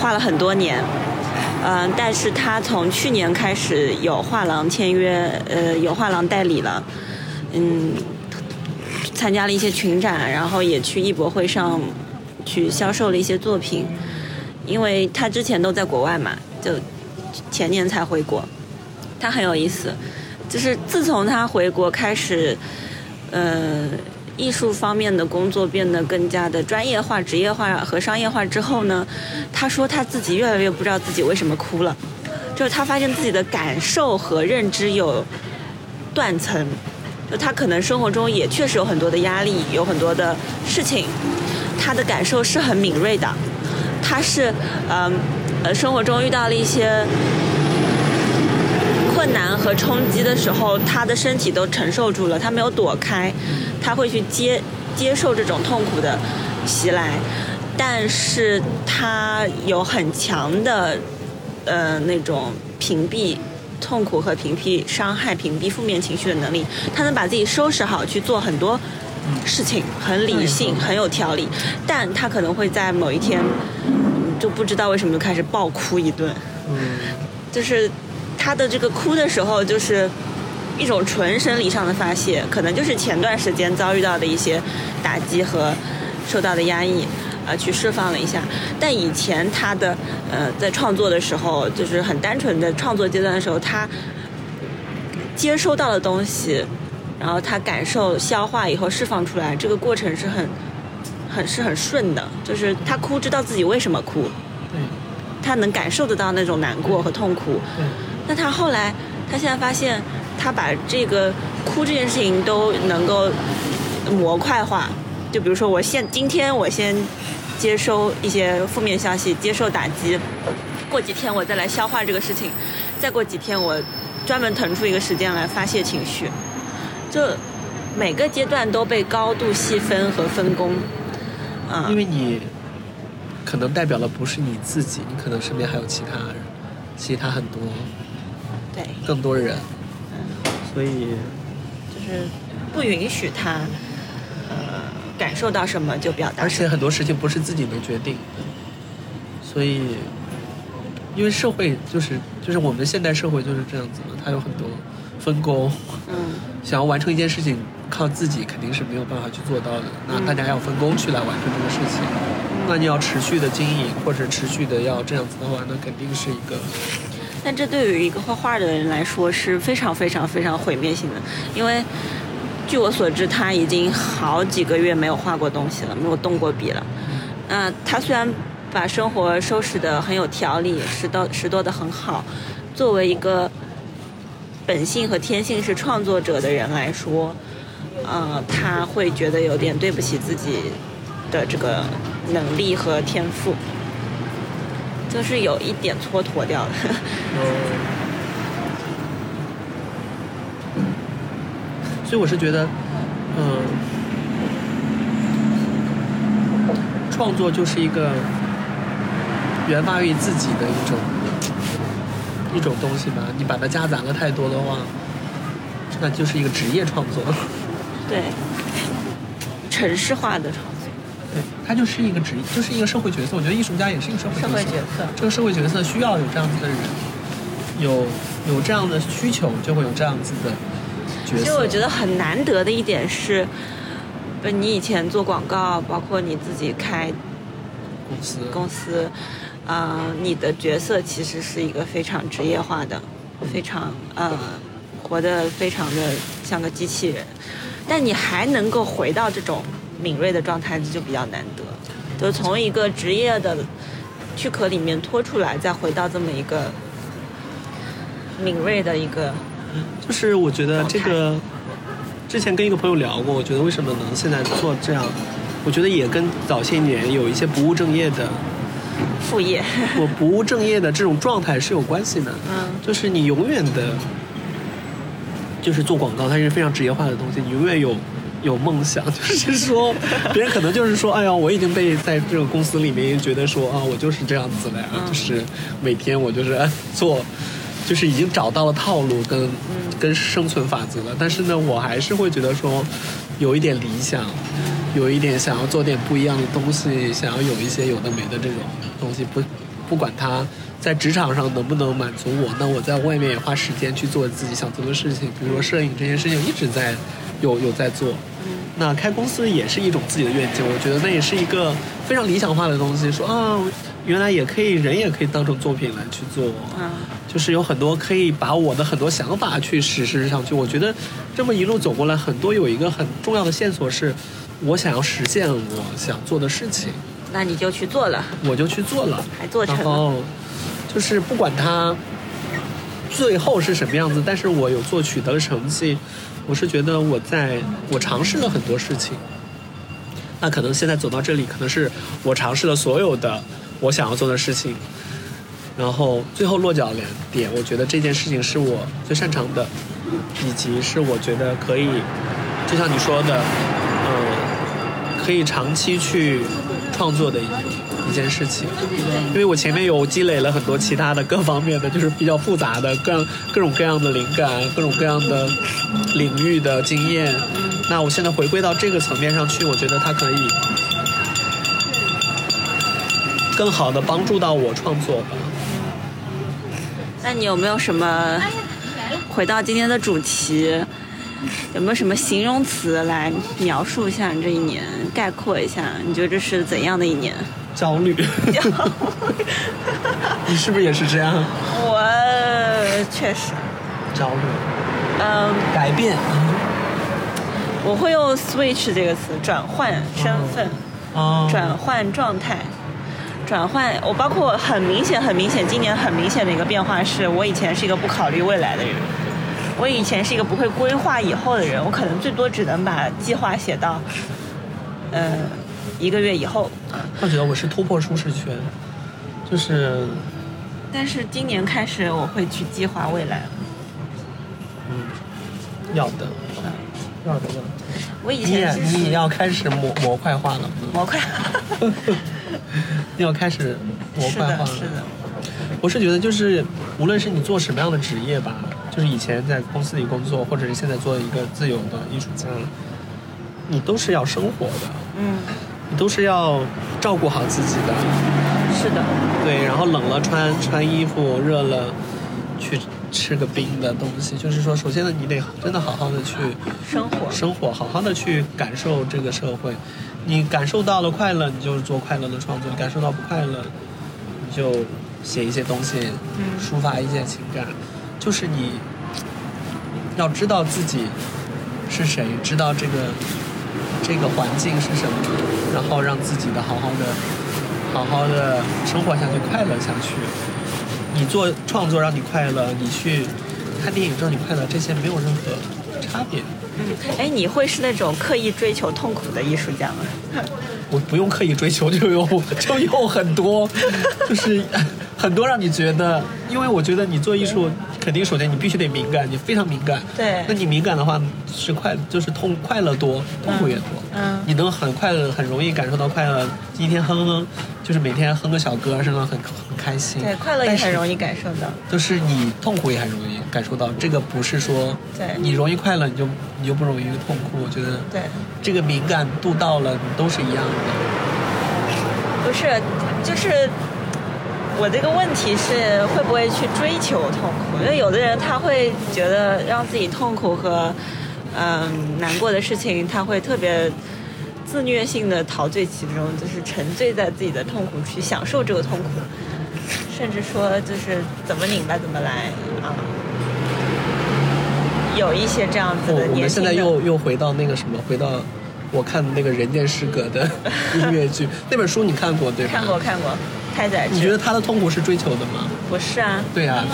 画了很多年，嗯、但是他从去年开始有画廊签约，呃，有画廊代理了，嗯，参加了一些群展，然后也去艺博会上去销售了一些作品，因为他之前都在国外嘛，就前年才回国，他很有意思，就是自从他回国开始，呃，艺术方面的工作变得更加的专业化、职业化和商业化之后呢，他说他自己越来越不知道自己为什么哭了，就是他发现自己的感受和认知有断层，就他可能生活中也确实有很多的压力，有很多的事情，他的感受是很敏锐的，他是嗯呃生活中遇到了一些和冲击的时候，他的身体都承受住了，他没有躲开，他会去接接受这种痛苦的袭来，但是他有很强的呃那种屏蔽痛苦和屏蔽伤害、屏蔽负面情绪的能力，他能把自己收拾好去做很多事情，很理性、很有条理，但他可能会在某一天嗯就不知道为什么就开始暴哭一顿。嗯就是他的这个哭的时候，就是一种纯生理上的发泄，可能就是前段时间遭遇到的一些打击和受到的压抑，呃，去释放了一下。但以前他的呃在创作的时候，就是很单纯的创作阶段的时候，他接收到的东西，然后他感受、消化以后释放出来，这个过程是很很是很顺的，就是他哭知道自己为什么哭，他能感受得到那种难过和痛苦。那他后来，他现在发现，他把这个哭这件事情都能够模块化。就比如说，我现今天我先接收一些负面消息，接受打击，过几天我再来消化这个事情，再过几天我专门腾出一个时间来发泄情绪，就每个阶段都被高度细分和分工。啊，因为你可能代表的不是你自己，你可能身边还有其他人，其他很多，对，更多人，所以。就是不允许他呃。感受到什么就表达，而且很多事情不是自己能决定，所以，因为社会就是就是我们现代社会就是这样子嘛，它有很多分工，嗯，想要完成一件事情，靠自己肯定是没有办法去做到的，那大家要分工去来完成这个事情，那你要持续的经营或者持续的要这样子的话，那肯定是一个，但这对于一个画画的人来说是非常非常非常毁灭性的，因为。据我所知，他已经好几个月没有画过东西了，没有动过笔了。那他虽然把生活收拾得很有条理，拾到拾掇的很好，作为一个本性和天性是创作者的人来说，呃，他会觉得有点对不起自己的这个能力和天赋，就是有一点蹉跎掉了。所以我是觉得，嗯，创作就是一个源发于自己的一种一种东西吧。你把它夹杂了太多的话，那就是一个职业创作。对，城市化的创作。对，他就是一个职，就是一个社会角色。我觉得艺术家也是一个社会社会角色。这个社会角色需要有这样子的人，有有这样的需求，就会有这样子的角色。其实我觉得很难得的一点是，不，你以前做广告，包括你自己开公司，公司，呃，你的角色其实是一个非常职业化的，非常呃，活得非常的像个机器人，但你还能够回到这种敏锐的状态，就比较难得，就从一个职业的躯壳里面脱出来，再回到这么一个敏锐的一个。就是我觉得这个，之前跟一个朋友聊过，我觉得为什么能现在做这样，我觉得也跟早些年有一些不务正业的副业，我不务正业的这种状态是有关系的。嗯，就是你永远的，就是做广告，它是非常职业化的东西，你永远有有梦想，就是说别人可能就是说，哎呀，我已经被在这个公司里面觉得说啊，我就是这样子了呀，就是每天我就是做。就是已经找到了套路跟跟生存法则。了，但是呢，我还是会觉得说，有一点理想，有一点想要做点不一样的东西，想要有一些有的没的这种东西，不不管他在职场上能不能满足我，那我在外面也花时间去做自己想做的事情，比如说摄影这件事情一直在有有在做，那开公司也是一种自己的愿景，我觉得那也是一个非常理想化的东西，说啊。原来也可以，人也可以当成作品来去做，嗯，就是有很多可以把我的很多想法去实施上去。我觉得这么一路走过来，很多有一个很重要的线索是，我想要实现我想做的事情。那你就去做了，我就去做了，还做成了。然后就是不管它最后是什么样子，但是我有做取得了成绩，我是觉得我在我尝试了很多事情。那可能现在走到这里，可能是我尝试了所有的。我想要做的事情，然后最后落脚两点，我觉得这件事情是我最擅长的，以及是我觉得可以，就像你说的，嗯，可以长期去创作的一一件事情。因为我前面有积累了很多其他的各方面的，就是比较复杂的各样各种各样的灵感，各种各样的领域的经验。那我现在回归到这个层面上去，我觉得它可以。更好的帮助到我创作吧。那你有没有什么回到今天的主题？有没有什么形容词来描述一下你这一年，概括一下？你觉得这是怎样的一年？焦虑。你是不是也是这样？我确实。焦虑。嗯。改变。我会用 switch 这个词，转换身份，转换状态。转换，我包括很明显、很明显，今年很明显的一个变化是，我以前是一个不考虑未来的人，我以前是一个不会规划以后的人，我可能最多只能把计划写到，呃，一个月以后。我觉得我是突破舒适圈，就是，但是今年开始，我会去计划未来。嗯，要的，要的，要的。我以前是你也要开始模模块化了？模块，你要开始模块化了。的，是的，我是觉得，就是无论是你做什么样的职业吧，就是以前在公司里工作，或者是现在做一个自由的艺术家，你都是要生活的，嗯，你都是要照顾好自己的。是的，对，然后冷了穿穿衣服，热了去吃个冰的东西。就是说，首先呢，你得真的好好的去生活，生活，好好的去感受这个社会。你感受到了快乐，你就做快乐的创作；你感受到不快乐，你就写一些东西，嗯抒发一些情感。就是你要知道自己是谁，知道这个这个环境是什么，然后让自己的好好的、好好的生活下去，快乐下去。你做创作让你快乐，你去看电影让你快乐，这些没有任何差别。嗯，哎，你会是那种刻意追求痛苦的艺术家吗？我不用刻意追求，就有就有很多，就是很多让你觉得，因为我觉得你做艺术，肯定首先你必须得敏感，你非常敏感。对那你敏感的话是快，就是痛快乐多，痛苦也多。嗯你能很快乐，很容易感受到快乐，一天哼哼，就是每天哼个小歌，是能很很开心。对，快乐也很容易。易感受到。就是你痛苦也很容易感受到，这个不是说对你容易快乐你就你就不容易痛苦。我觉得对，这个敏感度到了，你都是一样的。不是，就是我这个问题是会不会去追求痛苦？因为有的人他会觉得让自己痛苦和嗯、难过的事情，他会特别自虐性的陶醉其中，就是沉醉在自己的痛苦去享受这个痛苦，甚至说就是怎么拧巴怎么来啊。有一些这样子的我我们现在又又回到那个什么，回到我看那个《人间失格》的音乐剧 那本书，你看过对吧？看过。看过太宰治，你觉得他的痛苦是追求的吗？不是啊？对啊，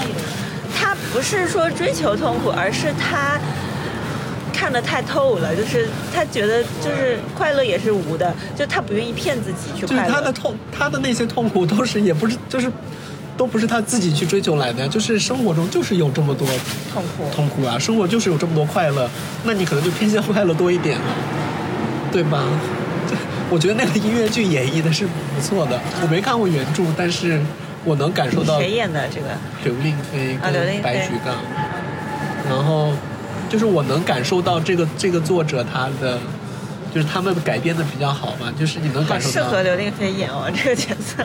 他不是说追求痛苦，而是他看得太透了，就是他觉得就是快乐也是无的，就他不愿意骗自己去就是快乐。他的痛，他的那些痛苦都是也不是就是。都不是他自己去追求来的，就是生活中就是有这么多痛苦，痛苦啊，生活就是有这么多快乐，那你可能就偏向快乐多一点了，对吧？这 我觉得那个音乐剧演绎的是不错的，我没看过原著，但是我能感受到谁演的这个？刘令飞跟白举纲，然后就是我能感受到这个这个作者他的，就是他们改编的比较好吧，就是你能感受到，适合刘令飞演哦，这个角色。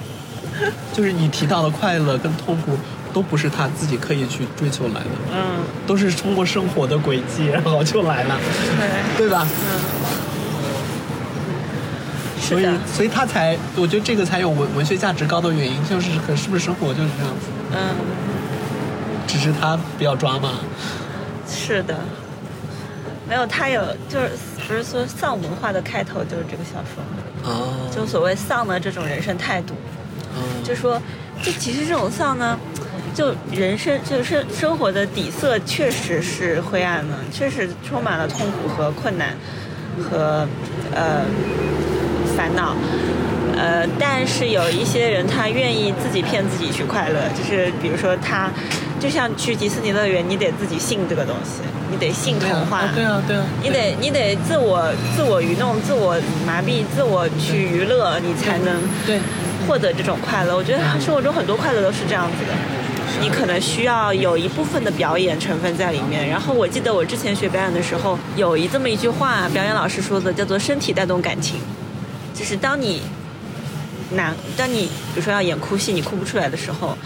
就是你提到的快乐跟痛苦都不是他自己刻意去追求来的，嗯，都是通过生活的轨迹然后就来了，对，对吧？所以，所以他才，我觉得这个才有文文学价值高的原因，就是可是不是生活就是这样子，嗯，只是他比较抓嘛。是的。没有，他有就是不是说丧文化的开头就是这个小说吗？哦，就所谓丧的这种人生态度。嗯就说，就其实这种丧呢，就人生就是生活的底色确实是灰暗的，确实充满了痛苦和困难和呃烦恼。呃，但是有一些人他愿意自己骗自己去快乐，就是比如说他，就像去迪士尼乐园，你得自己信这个东西，你得信童话，对啊，对啊，你得你得自我自我愚弄、自我麻痹、自我去娱乐，你才能对获得这种快乐。我觉得生活中很多快乐都是这样子的，你可能需要有一部分的表演成分在里面。然后我记得我之前学表演的时候，有一这么一句话，表演老师说的叫做“身体带动感情”，就是当你难，当你比如说要演哭戏，你哭不出来的时候，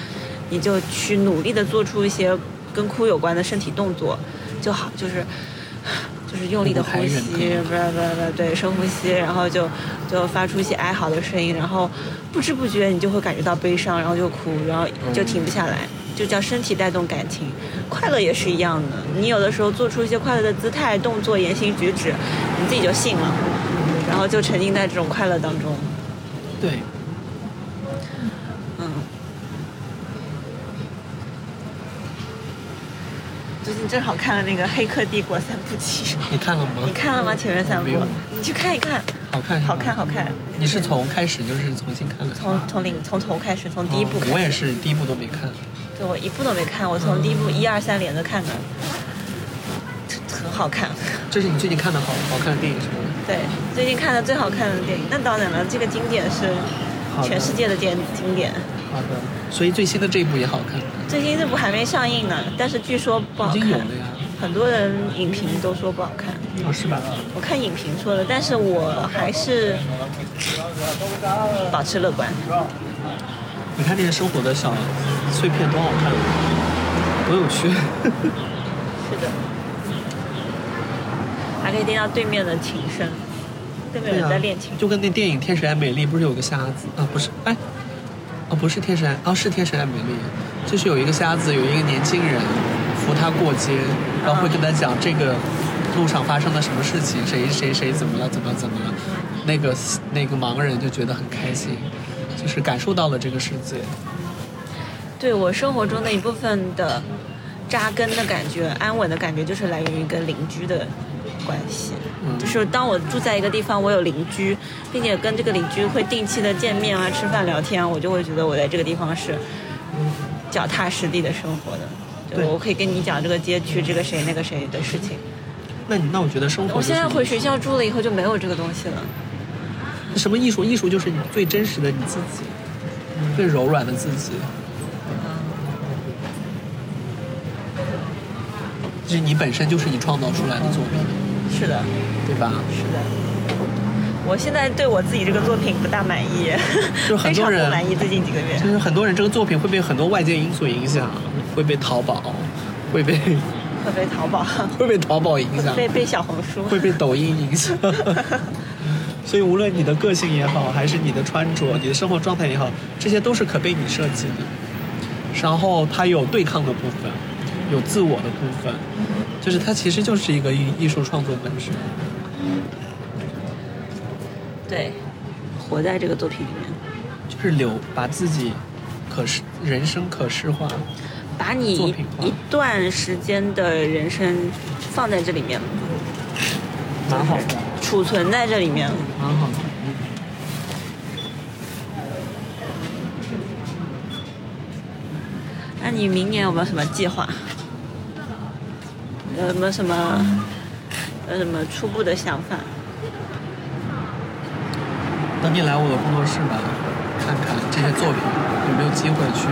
你就去努力的做出一些跟哭有关的身体动作就好，就是。就是用力的呼吸，不不不，对，深呼吸，然后就就发出一些哀嚎的声音，然后不知不觉你就会感觉到悲伤，然后就哭，然后就停不下来，就叫身体带动感情。快乐也是一样的，你有的时候做出一些快乐的姿态、动作、言行举止，你自己就信了，然后就沉浸在这种快乐当中。对，嗯，最近正好看了那个《黑客帝国》三部曲，你看了吗？你看了吗？前面三部你去看一看，好看好看好看。你是从开始就是重新看的？从从零从头开始，从第一部。哦我也是第一部都没看。对，我一部都没看，我从第一部一二三连着看的，很好看。这是你最近看的好好看的电影是吗？对，最近看的最好看的电影。那当然了，这个经典是全世界的经经典。好的，所以最新的这一部也好看，最新这部还没上映呢，但是据说不好看已经有了。呀。很多人影评都说不好看，哦，是吧？我看影评说的，但是我还是保持乐观。你看这些生活的小碎片多好看，多有趣。是的，还可以听到对面的琴声，对面有人在练琴。就跟那电影《天使爱美丽》不是有个瞎子啊？不是，哎，哦，不是天使爱，哦，是天使爱美丽，就是有一个瞎子，有一个年轻人扶他过街，然后会跟他讲这个路上发生了什么事情，谁谁谁怎么了，怎么怎么了，那个那个盲人就觉得很开心，就是感受到了这个世界。对我生活中的一部分的扎根的感觉、安稳的感觉，就是来源于跟邻居的关系。嗯就是当我住在一个地方，我有邻居，并且跟这个邻居会定期的见面啊、吃饭聊天啊，我就会觉得我在这个地方是脚踏实地的生活的。就对我可以跟你讲这个街区这个谁那个谁的事情。那你那我觉得生活、我现在回学校住了以后就没有这个东西了。什么艺术？艺术就是你最真实的你自己，最柔软的自己。就是你本身就是你创造出来的作品，是的，对吧？是的。我现在对我自己这个作品不大满意，就很多人不满意。最近几个月，就是很多人这个作品会被很多外界因素影响，会被淘宝，会被 会被淘宝，会被淘宝影响，被被小红书，会被抖音影响。所以无论你的个性也好，还是你的穿着、你的生活状态也好，这些都是可被你设计的。然后它有对抗的部分，有自我的部分，就是它其实就是一个艺艺术创作本身。对，活在这个作品里面，就是留把自己可视人生可视化，把你一段时间的人生放在这里面，蛮好的，储存在这里面。蛮好的。那你明年有没有什么计划？有没有什么有什么初步的想法？等你来我的工作室吧，看看这些作品有没有机会去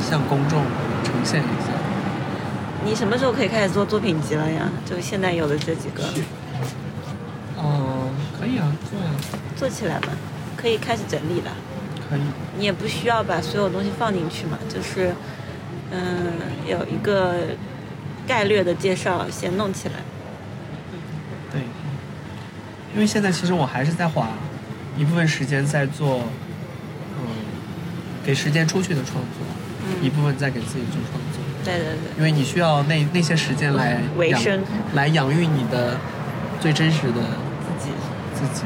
向公众呈现一下。你什么时候可以开始做作品集了呀？就现在有的这几个，哦，可以啊，做呀，做起来吧，可以开始整理了。可以。你也不需要把所有东西放进去嘛，就是，嗯，有一个概略的介绍先弄起来。对，因为现在其实我还是在花一部分时间在做，嗯，给时间出去的创作，嗯。一部分在给自己做创作。对对对，因为你需要那那些时间来养维生。来养育你的最真实的自己。自己，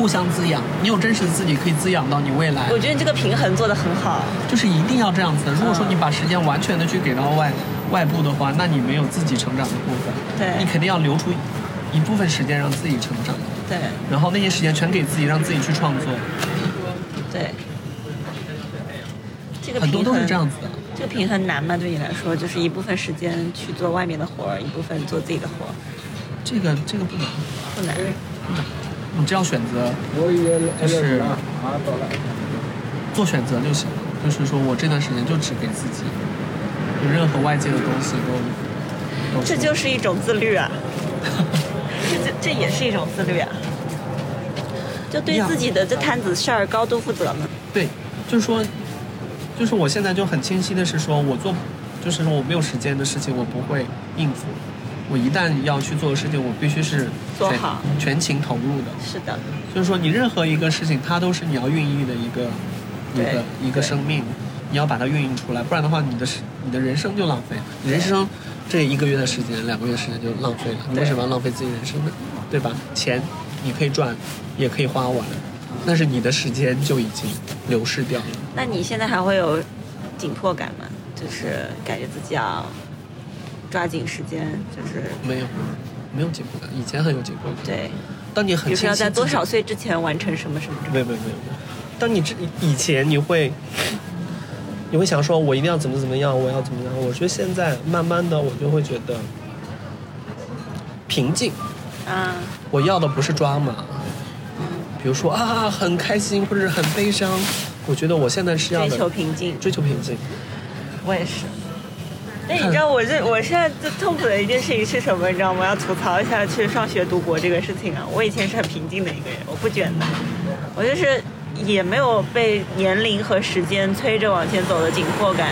互相滋养。你有真实的自己，可以滋养到你未来我。觉得你这个平衡做得很好。就是一定要这样子的。如果说你把时间完全的去给到外外部的话，那你没有自己成长的部分。对你肯定要留出一部分时间让自己成长，对然后那些时间全给自己，让自己去创作。对，这个很多都是这样子的。这个平衡难吗？对你来说，就是一部分时间去做外面的活儿，一部分做自己的活儿，这个这个不难，不难。你只要选择，就是做选择就行了。就是说我这段时间就只给自己，有任何外界的东西都都这就是一种自律啊，这这这也是一种自律啊，就对自己的这摊子事儿高度负责嘛。对，就是说，就是我现在就很清晰的是说，我做，就是说我没有时间的事情，我不会应付。我一旦要去做的事情，我必须是做好全情投入的。是的，就是说，你任何一个事情，它都是你要孕育的一个一个一个生命，你要把它孕育出来，不然的话，你的你的人生就浪费了。你人生这一个月的时间、两个月的时间就浪费了。你为什么要浪费自己人生呢？对吧？钱你可以赚，也可以花完，但是你的时间就已经流逝掉了。那你现在还会有紧迫感吗？就是感觉自己要抓紧时间，就是没有，没有紧迫感，以前很有紧迫感。对，当你很比如说在多少岁之前完成什么什么。没有没有没有。当你之以前你会，你会想说，我一定要怎么怎么样，我要怎么样。我觉得现在慢慢的，我就会觉得平静。啊，我要的不是抓马，比如说啊很开心或者是很悲伤，我觉得我现在是要追的求平静。追求平静。我也是。但你知道我这我现在最痛苦的一件事情是什么？你知道吗？要吐槽一下去上学读博这个事情啊。我以前是很平静的一个人，我不卷的，我就是也没有被年龄和时间催着往前走的紧迫感，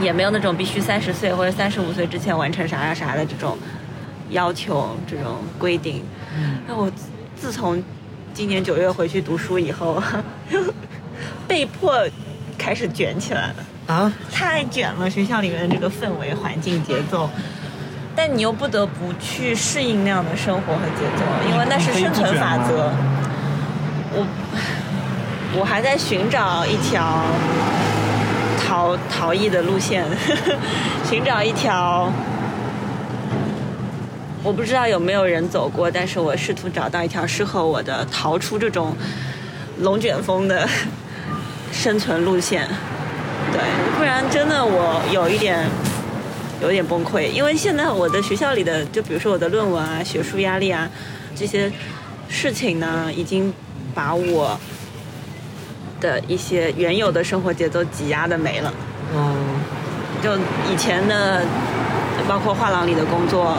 也没有那种必须三十岁或者三十五岁之前完成啥啥啥的这种要求、这种规定。那我自自从今年九月回去读书以后，被迫开始卷起来了。啊，太卷了，学校里面的这个氛围、环境、节奏，但你又不得不去适应那样的生活和节奏，因为那是生存法则。我我还在寻找一条逃逃逸的路线，寻找一条我不知道有没有人走过，但是我试图找到一条适合我的逃出这种龙卷风的生存路线。对，不然真的我有一点有一点崩溃，因为现在我的学校里的，就比如说我的论文啊、学术压力啊这些事情呢，已经把我的一些原有的生活节奏挤压的没了。嗯，就以前的，包括画廊里的工作，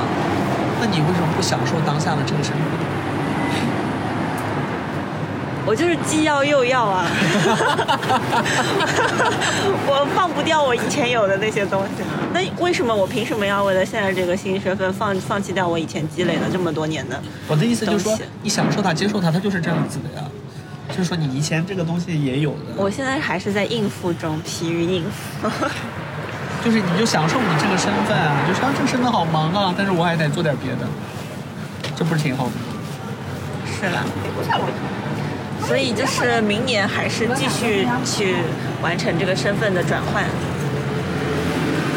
那你为什么不享受当下的这个生活？我就是既要又要啊，我放不掉我以前有的那些东西啊。那为什么我凭什么要为了现在这个新身份放放弃掉我以前积累了这么多年的？我的意思就是说，你享受它、接受它，它就是这样子的呀。就是说，你以前这个东西也有的，我现在还是在应付中，疲于应付。就是你就享受你这个身份啊，就是啊，这个身份好忙啊，但是我还得做点别的，这不是挺好的吗？是了，所以就是明年还是继续去完成这个身份的转换。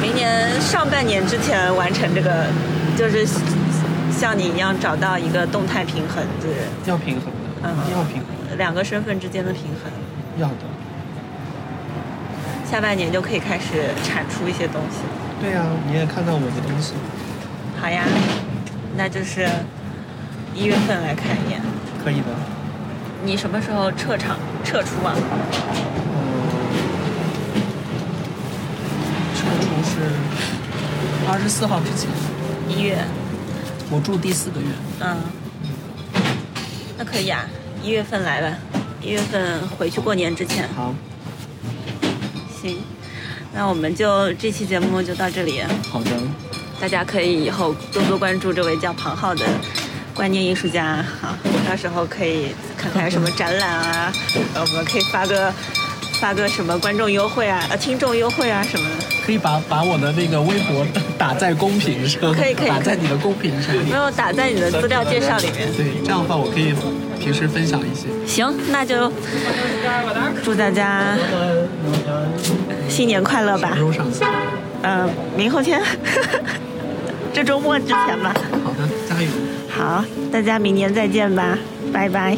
明年上半年之前完成这个，就是像你一样找到一个动态平衡，的人要平衡的，嗯要平衡，两个身份之间的平衡。要的。下半年就可以开始产出一些东西。对呀、你也看到我的东西，好呀，那就是一月份来看一眼。可以的。你什么时候撤场撤出啊？嗯，撤出是二十四号之前，一月，我住第四个月。嗯，那可以啊，一月份来吧，一月份回去过年之前。好，行，那我们就这期节目就到这里，好的，大家可以以后多多关注这位叫庞浩的观念艺术家，好，到时候可以看看什么展览啊，呃，我们可以发个发个什么观众优惠啊，呃，听众优惠啊什么的。可以把把我的那个微博打在公屏上，可以可以打在你的公屏上。没有打在你的资料介绍里面。对，这样的话我可以平时分享一些。行，那就祝大家新年快乐吧什么。时候上线？嗯、明后天，这周末之前吧。好的，加油。好，大家明年再见吧，拜拜。